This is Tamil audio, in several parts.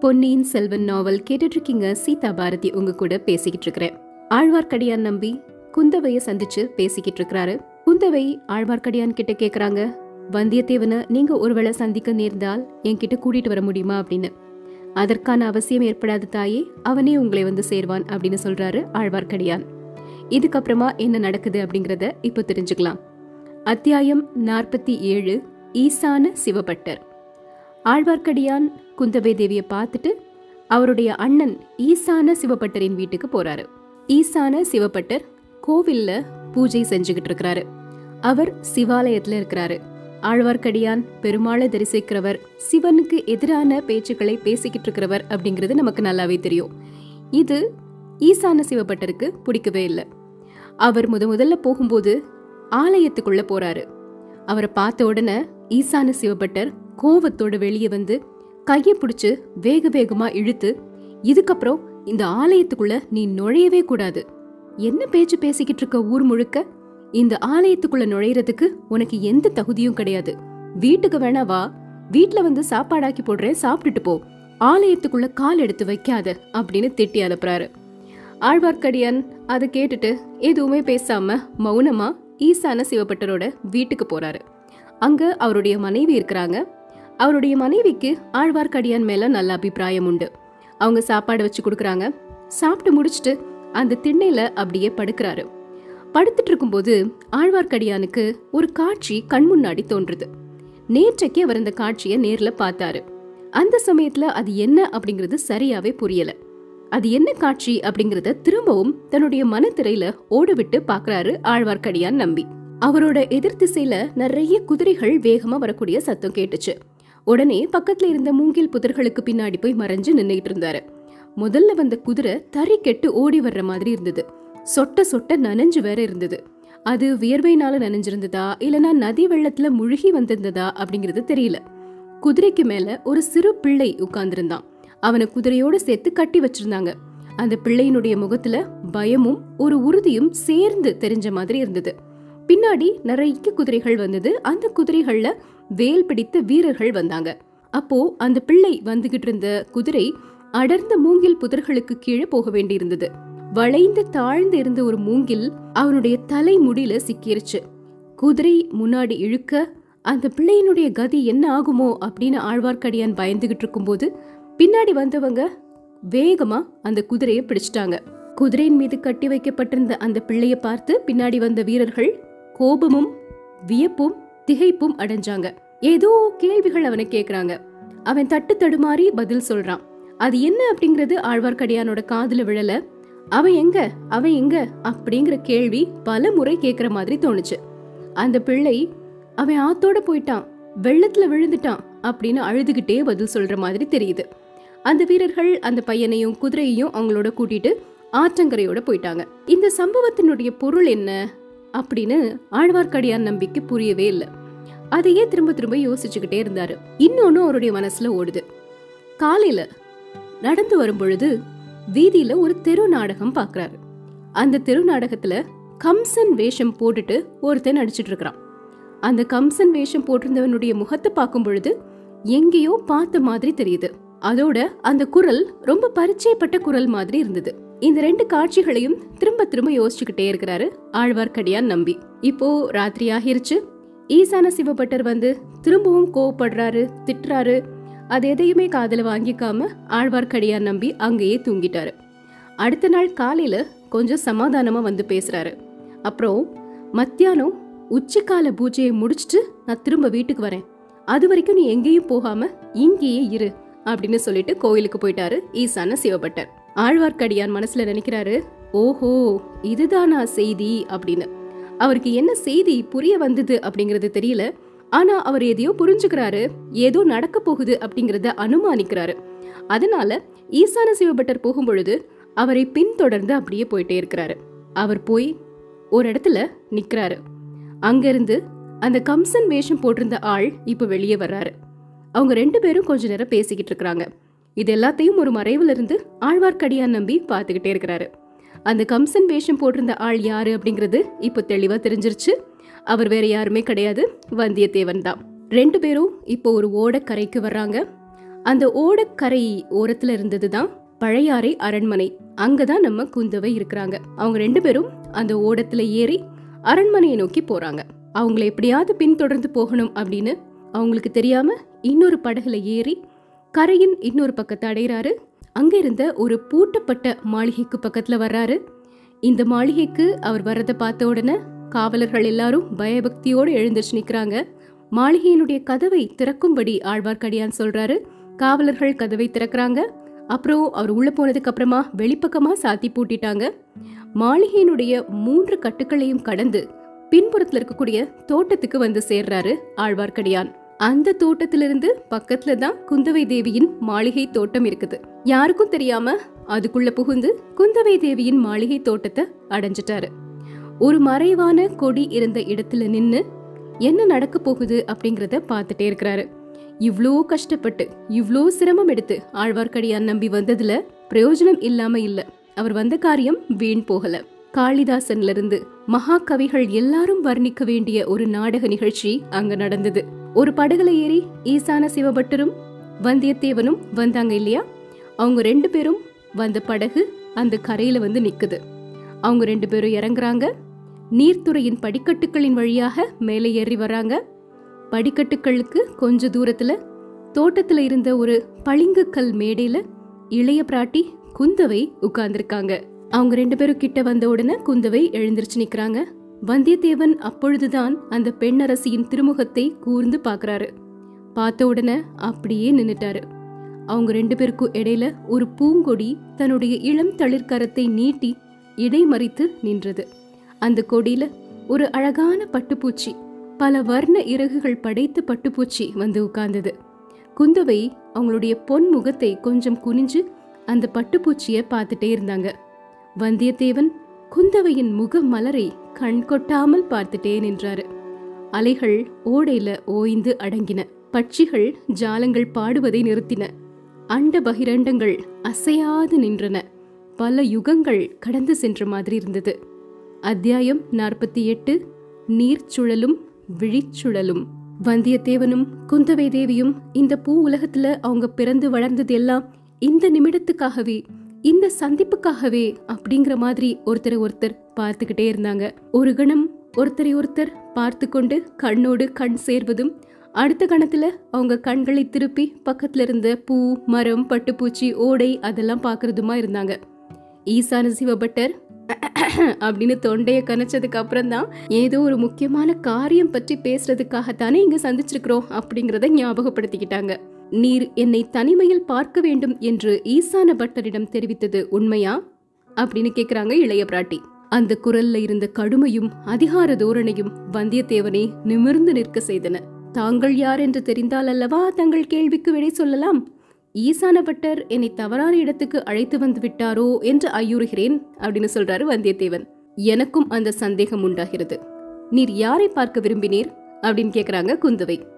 பொன்னியின் செல்வன் நாவல் கேட்டுட்டு இருக்கீங்க சீதா பாரதி உங்க கூட பேசிக்கிட்டு இருக்கிறேன் ஆழ்வார்க்கடியான் நம்பி குந்தவைய சந்திச்சு பேசிக்கிட்டு இருக்கிறாரு குந்தவை ஆழ்வார்க்கடியான் கிட்ட கேக்குறாங்க வந்தியத்தேவனை நீங்க ஒருவேளை சந்திக்க நேர்ந்தால் என்கிட்ட கூட்டிட்டு வர முடியுமா? அப்படின்னு. அதற்கான அவசியம் ஏற்படாத தாயே அவனே உங்களை வந்து சேர்வான் அப்படின்னு சொல்றாரு ஆழ்வார்க்கடியான். இதுக்கப்புறமா என்ன நடக்குது? அப்படிங்கறத இப்போ தெரிஞ்சுக்கலாம். அத்தியாயம் நாற்பத்தி ஏழு ஈசான சிவபட்டர். ஆழ்வார்க்கடியான் குந்தவை தேவியை பார்த்துட்டு அவருடைய அண்ணன் ஈசான சிவபட்டரின் வீட்டுக்கு போறாரு. ஈசான சிவபட்டர் கோவில்ல பூஜை செஞ்சுக்கிட்டு இருக்கிறாரு. அவர் சிவாலயத்துல இருக்கிறாரு. ஆழ்வார்க்கடியான் பெருமாளை தரிசிக்கிறவர் சிவனுக்கு எதிரான பேச்சுக்களை பேசிக்கிட்டு இருக்கிறவர் அப்படிங்கிறது நமக்கு நல்லாவே தெரியும். இது ஈசான சிவபட்டருக்கு பிடிக்கவே இல்லை. அவர் முத முதல்ல போகும்போது ஆலயத்துக்குள்ள போறாரு. அவரை பார்த்த உடனே ஈசான சிவபட்டர் கோவத்தோட வெளியே வந்து கையை பிடிச்சு வேக வேகமா இழுத்து இதுக்கப்புறம் இந்த ஆலயத்துக்குள்ள நீ நுழையவே கூடாது. என்ன பேச்சு பேசிக்கிட்டு இருக்க ஊர் முழுக்க? இந்த ஆலயத்துக்குள்ள நுழையறதுக்கு உனக்கு எந்த தகுதியும் கிடையாது. வீட்டுக்கு வேணா வா. வீட்ல வந்து சாப்பாடாக்கி போடுறேன் சாப்பிட்டுட்டு போ. ஆலயத்துக்குள்ள கால் எடுத்து வைக்காத அப்படின்னு திட்டி அனுப்புறாரு. ஆழ்வார்க்கடியான் அதை கேட்டுட்டு எதுவுமே பேசாம மௌனமா ஈசான சிவபட்டரோட வீட்டுக்கு போறாரு. அங்க அவருடைய மனைவி இருக்கிறாங்க. அவருடைய மனைவிக்கு ஆழ்வார்க்கடியான் மேல நல்ல அபிப்பிராயம் உண்டு. அவங்க சாப்பாடு வச்சு கொடுக்குறாங்க. சாப்பிட்டு முடிச்சுட்டு அந்த திண்ணையில அப்படியே படுக்கிறாரு. படுத்துட்டு இருக்கும்போது ஆழ்வார்க்கடியானுக்கு ஒரு காட்சி கண் முன்னாடி தோன்றுது. நேற்றைக்கே அவர் அந்த காட்சியை நேர்ல பார்த்தாரு. அந்த சமயத்துல அது என்ன அப்படிங்கிறது சரியாவே புரியல. அது என்ன காட்சி அப்படிங்கறத திரும்பவும் தன்னுடைய மனத்திரையில ஓடவிட்டு பாக்குறாரு ஆழ்வார்க்கடியான் நம்பி. அவரோட எதிர் திசையில நிறைய குதிரைகள் வேகமா வரக்கூடிய சத்தம் கேட்டுச்சு. உடனே பக்கத்துல இருந்த மூங்கில் புதர்களுக்கு பின்னாடி போய் மறைஞ்சு நின்னுகிட்டு இருந்தாரு. முதல்ல வந்த குதிரை தறி கெட்டு ஓடி வர்ற மாதிரி இருந்தது. சொட்ட சொட்ட நனைஞ்சு வேற இருந்தது. அது வியர்வையினால நனைஞ்சிருந்ததா இல்லனா நதி வெள்ளத்துல முழுகி வந்திருந்ததா அப்படிங்கிறது தெரியல. குதிரைக்கு மேல ஒரு சிறு பிள்ளை உட்கார்ந்திருந்தான். அவனை குதிரையோட சேர்த்து கட்டி வச்சிருந்தாங்க. அந்த பிள்ளையினுடைய முகத்துல பயமும் ஒரு உறுதியும் சேர்ந்து தெரிஞ்ச மாதிரி இருந்தது. பின்னாடி நிறைய குதிரைகள் வந்தது. அந்த குதிரைகள்ல வேல் பிடித்த வீரர்கள் வந்தாங்க. அப்போ அந்த பிள்ளை வந்துகிட்டு இருந்த குதிரை அடர்ந்த மூங்கில் புதர்களுக்கு கீழே போக வேண்டியிருந்தது. வளைந்து தாழ்ந்து இருந்த ஒரு மூங்கில் அவனுடைய தலை முடியில சிக்கிருச்சு. குதிரை முன்னாடி இழுக்க அந்த பிள்ளையினுடைய கதி என்ன ஆகுமோ அப்படின்னு ஆழ்வார்க்கடியான் பயந்துகிட்டு இருக்கும்போது பின்னாடி வந்தவங்க வேகமா அந்த குதிரையை பிடிச்சிட்டாங்க. குதிரையின் மீது கட்டி வைக்கப்பட்டிருந்த அந்த பிள்ளைய பார்த்து பின்னாடி வந்த வீரர்கள் கோபமும் வியப்பும் திகைப்பும் அடைஞ்சாங்க. ஏதோ கேள்விகள் அவனை கேக்குறாங்க. அவன் தட்டு தடுமாறி பதில் சொல்றான். அது என்ன அப்படிங்கறது ஆழ்வார்க்கடியானோட காதுல விழல. அவன் எங்க அவன் எங்க அப்படிங்கிற கேள்வி பல முறை கேக்குற மாதிரி தோணுச்சு. அந்த பிள்ளை அவன் ஆத்தோட போயிட்டான் வெள்ளத்துல விழுந்துட்டான் அப்படின்னு அழுதுகிட்டே பதில் சொல்ற மாதிரி தெரியுது. அந்த வீரர்கள் அந்த பையனையும் குதிரையையும் அவங்களோட கூட்டிட்டு ஆற்றங்கரையோட போயிட்டாங்க. இந்த சம்பவத்தினுடைய பொருள் என்ன? அப்படின்னு ஆழ்வார்க்கடியான் நம்பிக்கை புரியவே இல்லை. அதையே திரும்ப திரும்ப யோசிச்சுக்கிட்டே இருந்தாரு. இன்னொன்னு அவருடைய மனசுல ஓடுது. காலையில நடந்து வரும் பொழுது வீதியில ஒரு தெரு நாடகம் பாக்குறாரு. அந்த தெரு நாடகத்துல கம்சன் வேஷம் போட்டுட்டு ஒருத்தன் நடிச்சிட்டு இருக்கிறான். அந்த கம்சன் வேஷம் போட்டிருந்தவனுடைய முகத்தை பார்க்கும் பொழுது எங்கேயோ பார்த்த மாதிரி தெரியுது. அதோட அந்த குரல் ரொம்ப பரிச்சயப்பட்ட குரல் மாதிரி இருந்தது. இந்த ரெண்டு காட்சிகளையும் திரும்ப திரும்ப யோசிச்சுக்கிட்டே இருக்கிறாரு ஆழ்வார்க்கடியான் நம்பி. இப்போ ராத்திரி ஆகிருச்சு. ஈசான சிவபட்டர் வந்து திரும்பவும் கோவப்படுறாரு திட்டுறாரு. அது எதையுமே காதல வாங்கிக்காம ஆழ்வார்க்கடியான் நம்பி அங்கேயே தூங்கிட்டாரு. அடுத்த நாள் காலையில கொஞ்சம் சமாதானமா வந்து பேசுறாரு. அப்புறம் மத்தியானம் உச்சிக்கால பூஜையை முடிச்சுட்டு நான் திரும்ப வீட்டுக்கு வரேன். அது வரைக்கும் நீ எங்கேயும் போகாம இங்கேயே இரு அப்படின்னு சொல்லிட்டு கோயிலுக்கு போயிட்டாரு ஈசான சிவபட்டர். ஆழ்வார்க்கடியான் மனசுல நினைக்கிறாரு ஓஹோ இதுதானா செய்தி? அப்படின்னு. அவருக்கு என்ன செய்தி புரிய வந்தது அப்படிங்கறது தெரியல. ஆனா அவர் எதையோ புரிஞ்சுக்கிறாரு ஏதோ நடக்க போகுது அப்படிங்கறத அனுமானிக்கிறாரு. அதனால ஈசான சிவபட்டர் போகும்பொழுது அவரை பின்தொடர்ந்து அப்படியே போயிட்டே இருக்கிறாரு. அவர் போய் ஒரு இடத்துல நிக்கிறாரு. அங்கிருந்து அந்த கம்சன் வேஷம் போட்டிருந்த ஆள் இப்ப வெளியே வர்றாரு. அவங்க ரெண்டு பேரும் கொஞ்ச நேரம் பேசிக்கிட்டு இருக்கிறாங்க. இது எல்லாத்தையும் ஒரு மறைவுல இருந்து ஆழ்வார்க்கடியான் நம்பி பார்த்துக்கிட்டே இருக்கிறாரு. அந்த கம்சன் வேஷம் போட்டிருந்த ஆள் யாரு அப்படிங்கிறது இப்போ தெளிவாக தெரிஞ்சிருச்சு. அவர் வேற யாருமே கிடையாது. வந்தியத்தேவன் தான். ரெண்டு பேரும் இப்போ ஒரு ஓடக்கரைக்கு வர்றாங்க. அந்த ஓடக்கரை ஓரத்தில் இருந்தது தான் பழையாறை அரண்மனை. அங்கே தான் நம்ம குந்தவை இருக்கிறாங்க. அவங்க ரெண்டு பேரும் அந்த ஓடத்தில் ஏறி அரண்மனையை நோக்கி போகிறாங்க அவங்கள எப்படியாவது பின்தொடர்ந்து போகணும் அப்படின்னு அவங்களுக்கு தெரியாமல் இன்னொரு படகுல ஏறி கரையின் இன்னொரு பக்கத்தை அடைகிறாரு. அங்கிருந்த ஒரு பூட்டப்பட்ட மாளிகைக்கு பக்கத்தில் வர்றாரு. இந்த மாளிகைக்கு அவர் வர்றதை பார்த்த உடனே காவலர்கள் எல்லாரும் பயபக்தியோடு எழுந்துச்சு நிக்கிறாங்க. மாளிகையினுடைய கதவை திறக்கும்படி ஆழ்வார்க்கடியான் சொல்றாரு. காவலர்கள் கதவை திறக்கிறாங்க. அப்புறம் அவர் உள்ள போனதுக்கு அப்புறமா வெளிப்பக்கமா சாத்தி பூட்டிட்டாங்க. மாளிகையினுடைய மூன்று கட்டுக்களையும் கடந்து பின்புறத்தில் இருக்கக்கூடிய தோட்டத்துக்கு வந்து சேர்றாரு ஆழ்வார்க்கடியான். அந்த தோட்டத்திலிருந்து பக்கத்துல தான் குந்தவை தேவியின் மாளிகை தோட்டம் இருக்குது. யாருக்கும் தெரியாம அதுக்குள்ள புகுந்து குந்தவை தேவியின் மாளிகை தோட்டத்தை அடைஞ்சிட்டாரு. ஒரு மறைவான கொடி இருந்த இடத்துல நின்னு என்ன நடக்க போகுது அப்படிங்கறத பார்த்துட்டே இருக்கிறாரு. இவ்ளோ கஷ்டப்பட்டு இவ்ளோ சிரமம் எடுத்து ஆழ்வார்க்கடியான் நம்பி வந்ததுல பிரயோஜனம் இல்லாம இல்ல. அவர் வந்த காரியம் வீண் போகல. காளிதாசன்ல இருந்து மகாகவிகள் எல்லாரும் வர்ணிக்க வேண்டிய ஒரு நாடக நிகழ்ச்சி அங்க நடந்தது. ஒரு படகுல ஏறி ஈசான சிவபட்டரும் வந்தியத்தேவனும் வந்தாங்க இல்லையா? அவங்க ரெண்டு பேரும் வந்த படகு அந்த கரையில வந்து நிக்குது. அவங்க ரெண்டு பேரும் இறங்குறாங்க. நீர்த்துறையின் படிக்கட்டுகளின் வழியாக மேலே ஏறி வராங்க படிக்கட்டுகளுக்கு கொஞ்ச தூரத்துல தோட்டத்துல இருந்த ஒரு பளிங்கு கல் மேடையில இளைய பிராட்டி குந்தவை உட்கார்ந்துருக்காங்க. அவங்க ரெண்டு பேரும் கிட்ட வந்த உடனே குந்தவை எழுந்திருச்சு நிக்கிறாங்க. வந்தியத்தேவன் அப்பொழுதுதான் அந்த பெண்ணரசியின் திருமுகத்தை கூர்ந்து பாக்குறாரு பார்த்த உடனே அப்படியே நின்னுட்டாரு. அவங்க ரெண்டு பேருக்கும் இடையில ஒரு பூங்கொடி தன்னுடைய இளம் தளிர்கரத்தை நீட்டி இடைமறித்து நின்றது. அந்த கொடியில ஒரு அழகான பட்டுப்பூச்சி பல வர்ண இறகுகள் படைத்த பட்டுப்பூச்சி வந்து உட்கார்ந்தது. குந்தவை அவங்களுடைய பொன் முகத்தை கொஞ்சம் குனிஞ்சு அந்த பட்டுப்பூச்சியை பார்த்துட்டே இருந்தாங்க. வந்தியத்தேவன் குந்தவையின் முக மலரை கண் கொட்டாமல் பார்த்துட்டே நின்றாரு அலைகள் ஓடையில ஓய்ந்து அடங்கின. பட்சிகள் ஜாலங்கள் பாடுவதை நிறுத்தின. அண்ட பகிரண்டங்கள் அசையாது நின்றன. பல யுகங்கள் கடந்து சென்ற மாதிரி இருந்தது. அத்தியாயம் நாற்பத்தி எட்டு. நீர்ச்சுழலும் விழிச்சுழலும். வந்தியத்தேவனும் குந்தவை தேவியும் இந்த பூ உலகத்துல அவங்க பிறந்து வளர்ந்தது எல்லாம் இந்த நிமிடத்துக்காகவே இந்த சந்திப்புக்காகவே அப்படிங்கிற மாதிரி ஒருத்தரை ஒருத்தர் பார்த்துக்கிட்டே இருந்தாங்க. ஒரு கணம் ஒருத்தரை ஒருத்தர் பார்த்து கொண்டு கண்ணோடு கண் சேர்வதும் அடுத்த கணத்துல அவங்க கண்களை திருப்பி பக்கத்துல இருந்த பூ மரம் பட்டுப்பூச்சி ஓடை அதெல்லாம் பார்க்கறதுமா இருந்தாங்க. ஈசான சிவபட்டர் அப்படின்னு தொண்டைய கனைச்சதுக்கு அப்புறம் தான் ஏதோ ஒரு முக்கியமான காரியம் பற்றி பேசுறதுக்காகத்தானே இங்க சந்திச்சிருக்கிறோம் அப்படிங்கறத ஞாபகப்படுத்திக்கிட்டாங்க. நீர் என்னை தனிமையில் பார்க்க வேண்டும் என்று ஈசான பட்டரிடம் தெரிவித்தது உண்மையா? அப்படின்னு கேக்குறாங்க இளைய பிராட்டி. அந்த குரல்ல இருந்த கடுமையும் அதிகார தோரணையும் வந்தியத்தேவனை நிமிர்ந்து நிற்க செய்தன. தாங்கள் யார் என்று தெரிந்தால் அல்லவா தங்கள் கேள்விக்கு விடை சொல்லலாம்? ஈசான பட்டர் என்னை தவறான இடத்துக்கு அழைத்து வந்து விட்டாரோ என்று ஐயுறுகிறேன் அப்படின்னு சொல்றாரு வந்தியத்தேவன். எனக்கும் அந்த சந்தேகம் உண்டாகிறது. நீர் யாரை பார்க்க விரும்பினீர்? அப்படின்னு கேக்குறாங்க குந்தவை.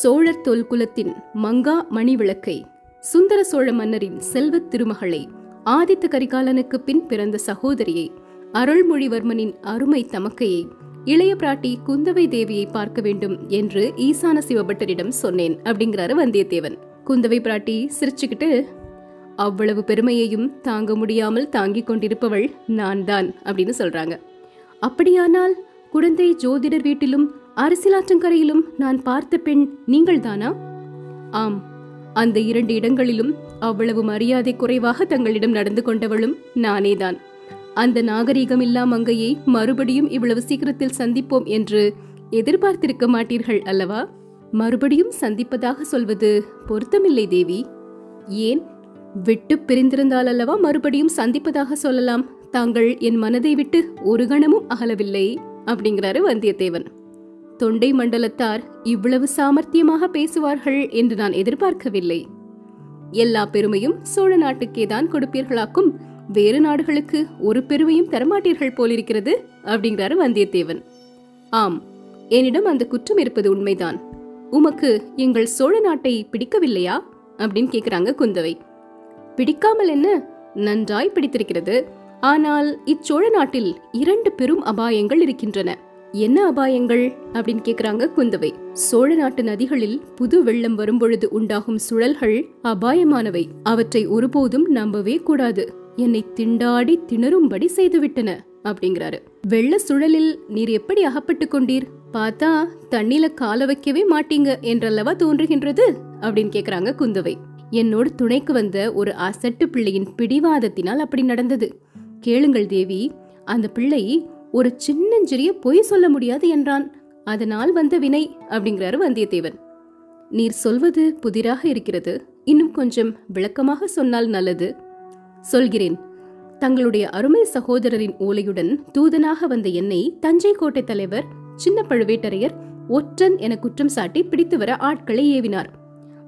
சோழர் தொல்குலத்தின் மங்கா மணி விளக்கை சுந்தர சோழ மன்னரின் செல்வத் திருமகளை ஆதித்த கரிகாலனுக்கு பின் பிறந்த சகோதரியை அருள்மொழிவர்மனின் அருமை தமக்கையை இளைய பிராட்டி குந்தவை தேவியை பார்க்க வேண்டும் என்று ஈசான சிவபட்டரிடம் சொன்னேன் அப்படிங்கிறாரு வந்தியத்தேவன். குந்தவை பிராட்டி சிரிச்சுக்கிட்டு அவ்வளவு பெருமையையும் தாங்க முடியாமல் தாங்கிக் கொண்டிருப்பவள் நான் தான் அப்படின்னு சொல்றாங்க. அப்படியானால் குழந்தை ஜோதிடர் வீட்டிலும் அரசியலாற்றங்கரையிலும் நான் பார்த்த பெண் நீங்கள்தானா? ஆம் அந்த இரண்டு இடங்களிலும் அவ்வளவு மரியாதை குறைவாக தங்களிடம் நடந்து கொண்டவளும் நானேதான். அந்த நாகரீகமில்லா மங்கையை மறுபடியும் இவ்வளவு சீக்கிரத்தில் சந்திப்போம் என்று எதிர்பார்த்திருக்க மாட்டீர்கள் அல்லவா? மறுபடியும் சந்திப்பதாக சொல்வது பொருத்தமில்லை தேவி. ஏன்? விட்டு பிரிந்திருந்தால் அல்லவா மறுபடியும் சந்திப்பதாக சொல்லலாம்? தாங்கள் என் மனதை விட்டு ஒரு கணமும் அகலவில்லை அப்படிங்கிறாரு வந்தியத்தேவன். தொண்டை மண்டலத்தார் இவ்வளவு சாமர்த்தியமாக பேசுவார்கள் என்று நான் எதிர்பார்க்கவில்லை. எல்லா பெருமையும் சோழ நாட்டுக்கே தான் கொடுப்பீர்களாக்கும். வேறு நாடுகளுக்கு ஒரு பெருமையும் தரமாட்டீர்கள் போலிருக்கிறது அப்படிங்கிறாரு வந்தியத்தேவன். ஆம் என்னிடம் அந்த குற்றம் இருப்பது உண்மைதான். உமக்கு எங்கள் சோழ நாட்டை பிடிக்கவில்லையா? அப்படின்னு கேக்குறாங்க குந்தவை. பிடிக்காமல் என்ன? நன்றாய் பிடித்திருக்கிறது. ஆனால் இச்சோழ நாட்டில் இரண்டு பெரும் அபாயங்கள் இருக்கின்றன. என்ன அபாயங்கள்? அப்படின்னு கேக்குறாங்க குந்தவை. சோழ நாட்டு நதிகளில் புது வெள்ளம் வரும்பொழுது உண்டாகும் சுழல்கள் அபாயமானவை. அவற்றை ஒருபோதும் நம்பவே கூடாது. என்னை திண்டாடி திணறும்படி செய்துவிட்டன அப்படிங்கிறாரு. வெள்ள சுழலில் நீர் எப்படி அகப்பட்டு கொண்டீர்? பார்த்தா தண்ணில கால வைக்கவே மாட்டீங்க என்றல்லவா தோன்றுகின்றது? அப்படின்னு கேக்குறாங்க குந்தவை. என்னோடு துணைக்கு வந்த ஒரு அசட்டு பிள்ளையின் பிடிவாதத்தினால் அப்படி நடந்தது. கேளுங்கள் தேவி அந்த பிள்ளை ஒரு சின்னஞ்சிறிய பொய் சொல்ல முடியாது என்றான். அதனால் வந்த வினை அப்படிங்கிறாரு வந்தியத்தேவன். நீர் சொல்வது புதிராக இருக்கிறது. இன்னும் கொஞ்சம் விளக்கமாக சொன்னால் நல்லது. சொல்கிறேன். தங்களுடைய அருமை சகோதரரின் ஓலையுடன் தூதனாக வந்த என்னை தஞ்சை கோட்டை தலைவர் சின்ன பழுவேட்டரையர் ஒற்றன் என குற்றம் சாட்டி பிடித்து வர ஆட்களை ஏவினார்.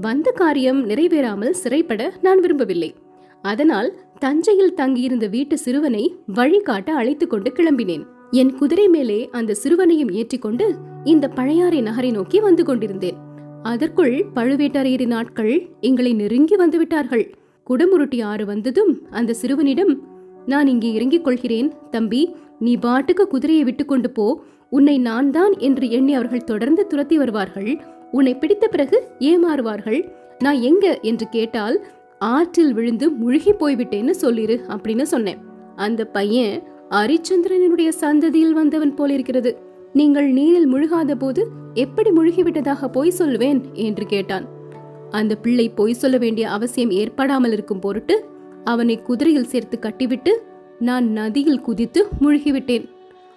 வந்த காரியம் நிறைவேறாமல் சிறைப்பட நான் விரும்பவில்லை. அதனால் தஞ்சையில் தங்கியிருந்த வீட்டு சிறுவனை வழிகாட்ட அழைத்துக் கொண்டு கிளம்பினேன். என் குதிரை மேலே அந்த சிறுவனையும் ஏற்றிக்கொண்டு இந்த பழையாறை நகரை நோக்கி வந்து கொண்டிருந்தேன். அதற்குள் பழுவேட்டரையரின் ஆட்கள் எங்களை நெருங்கி வந்துவிட்டார்கள் குடமுருட்டி ஆறு வந்ததும் அந்த சிறுவனிடம் நான் இங்கே இறங்கிக் கொள்கிறேன் தம்பி. நீ பாட்டுக்கு குதிரையை விட்டுக்கொண்டு போ. உன்னை நான் தான் என்று எண்ணி அவர்கள் தொடர்ந்து துரத்தி வருவார்கள். உன்னை பிடித்த பிறகு ஏமாறுவார்கள். நான் எங்க? என்று கேட்டால் ஆற்றில் விழுந்து முழுகி போய்விட்டேன்னு சொல்லிரு அப்படின்னு சொன்னேன். அந்த பையன் அரிச்சந்திரனுடைய சந்ததியில் வந்தவன் போலிருக்கிறது நீங்கள் நீரில் முழுகாத போது எப்படி முழுகிவிட்டதாக பொய் சொல்வேன் என்று கேட்டான். அந்த பிள்ளை பொய் சொல்ல வேண்டிய அவசியம் ஏற்படாமல் இருக்கும் பொருட்டு அவனை குதிரையில் சேர்த்து கட்டிவிட்டு நான் நதியில் குதித்து முழுகிவிட்டேன்.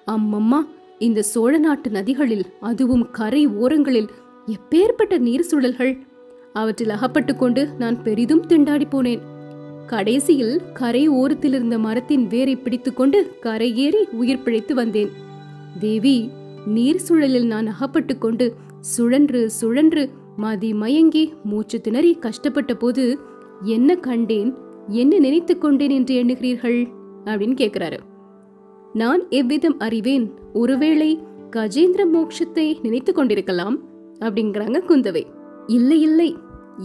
அம்மம்மா இந்த சோழ நாட்டு நதிகளில் அதுவும் கரை ஓரங்களில் எப்பேற்பட்ட நீர் சுழல்கள்? அவற்றில் அகப்பட்டு கொண்டு நான் பெரிதும் திண்டாடி போனேன். கடைசியில் கரை ஓரத்தில் இருந்த மரத்தின் வேரை பிடித்துக்கொண்டு கரையேறி உயிர் பிழைத்து வந்தேன். தேவி நீர் சுழலில் நான் அகப்பட்டு கொண்டு சுழன்று சுழன்று மதி மயங்கி மூச்சு திணறி கஷ்டப்பட்ட போது என்ன கண்டேன்? என்ன நினைத்து கொண்டேன் என்று எண்ணுகிறீர்கள்? அப்படின்னு கேட்கிறாரு நான் எவ்விதம் அறிவேன்? ஒருவேளை கஜேந்திர மோட்சத்தை நினைத்து கொண்டிருக்கலாம் அப்படிங்கிறாங்க குந்தவை. இல்லை இல்லை.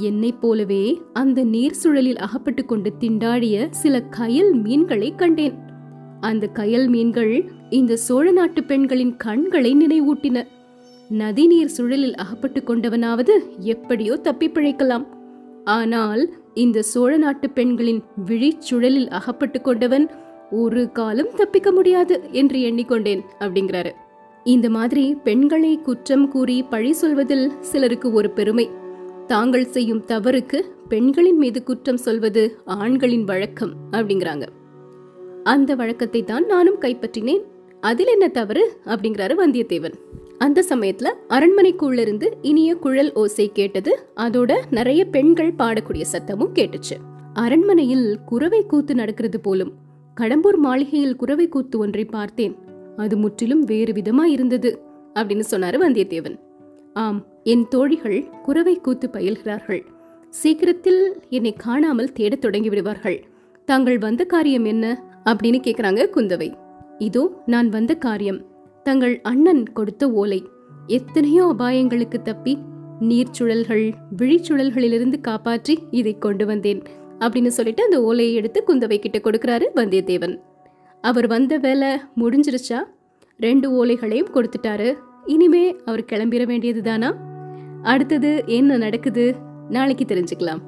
என்னைப் போலவே அந்த நீர் சுழலில் அகப்பட்டு கொண்டு திண்டாடிய சில கயல் மீன்களை கண்டேன். அந்த கயல் மீன்கள் இந்த சோழ நாட்டு பெண்களின் கண்களை நினைவூட்டின. நதிநீர் சுழலில் அகப்பட்டு கொண்டவனாவது எப்படியோ தப்பி பிழைக்கலாம். ஆனால் இந்த சோழ நாட்டு பெண்களின் விழிச்சுழலில் அகப்பட்டு கொண்டவன் ஒரு காலம் தப்பிக்க முடியாது என்று எண்ணிக்கொண்டேன் அப்படிங்கிறாரு. இந்த மாதிரி பெண்களை குற்றம் கூறி பழி சொல்வதில் சிலருக்கு ஒரு பெருமை. தாங்கள் செய்யும் தவறுக்கு பெண்களின் மீது குற்றம் சொல்வது ஆண்களின் வழக்கம் அப்படிங்கிறாங்க. அந்த வழக்கத்தை தான் நானும் கைப்பற்றினேன். அதில் என்ன தவறு அப்படிங்கிறாரு வந்தியத்தேவன். அந்த சமயத்துல அரண்மனைக்குள்ளிருந்து இனிய குழல் ஓசை கேட்டது அதோட நிறைய பெண்கள் பாடக்கூடிய சத்தமும் கேட்டுச்சு. அரண்மனையில் குறவை கூத்து நடக்கிறது போலும் கடம்பூர் மாளிகையில் குறவை கூத்து ஒன்றை பார்த்தேன். அது முற்றிலும் வேறு விதமா இருந்தது அப்படின்னு சொன்னாரு வந்தியத்தேவன். ஆம் என் தோழிகள் குறவை கூத்து பயில்கிறார்கள். சீக்கிரத்தில் என்னை காணாமல் தேடத் தொடங்கி விடுவார்கள். தாங்கள் வந்த காரியம் என்ன? அப்படின்னு கேட்குறாங்க குந்தவை. இதோ நான் வந்த காரியம். தங்கள் அண்ணன் கொடுத்த ஓலை. எத்தனையோ அபாயங்களுக்கு தப்பி நீர்ச்சுழல்கள் விழிச்சுழல்களிலிருந்து காப்பாற்றி இதை கொண்டு வந்தேன் அப்படின்னு சொல்லிட்டு அந்த ஓலையை எடுத்து குந்தவை கிட்ட கொடுக்கிறாரு வந்தியத்தேவன். அவர் வந்த வேலை முடிஞ்சிருச்சா? ரெண்டு ஓலைகளையும் கொடுத்துட்டாரு. இனிமே அவர் கிளம்பிட வேண்டியது தானா அடுத்தது என்ன நடக்குது? நாளைக்கு தெரிஞ்சுக்கலாம்.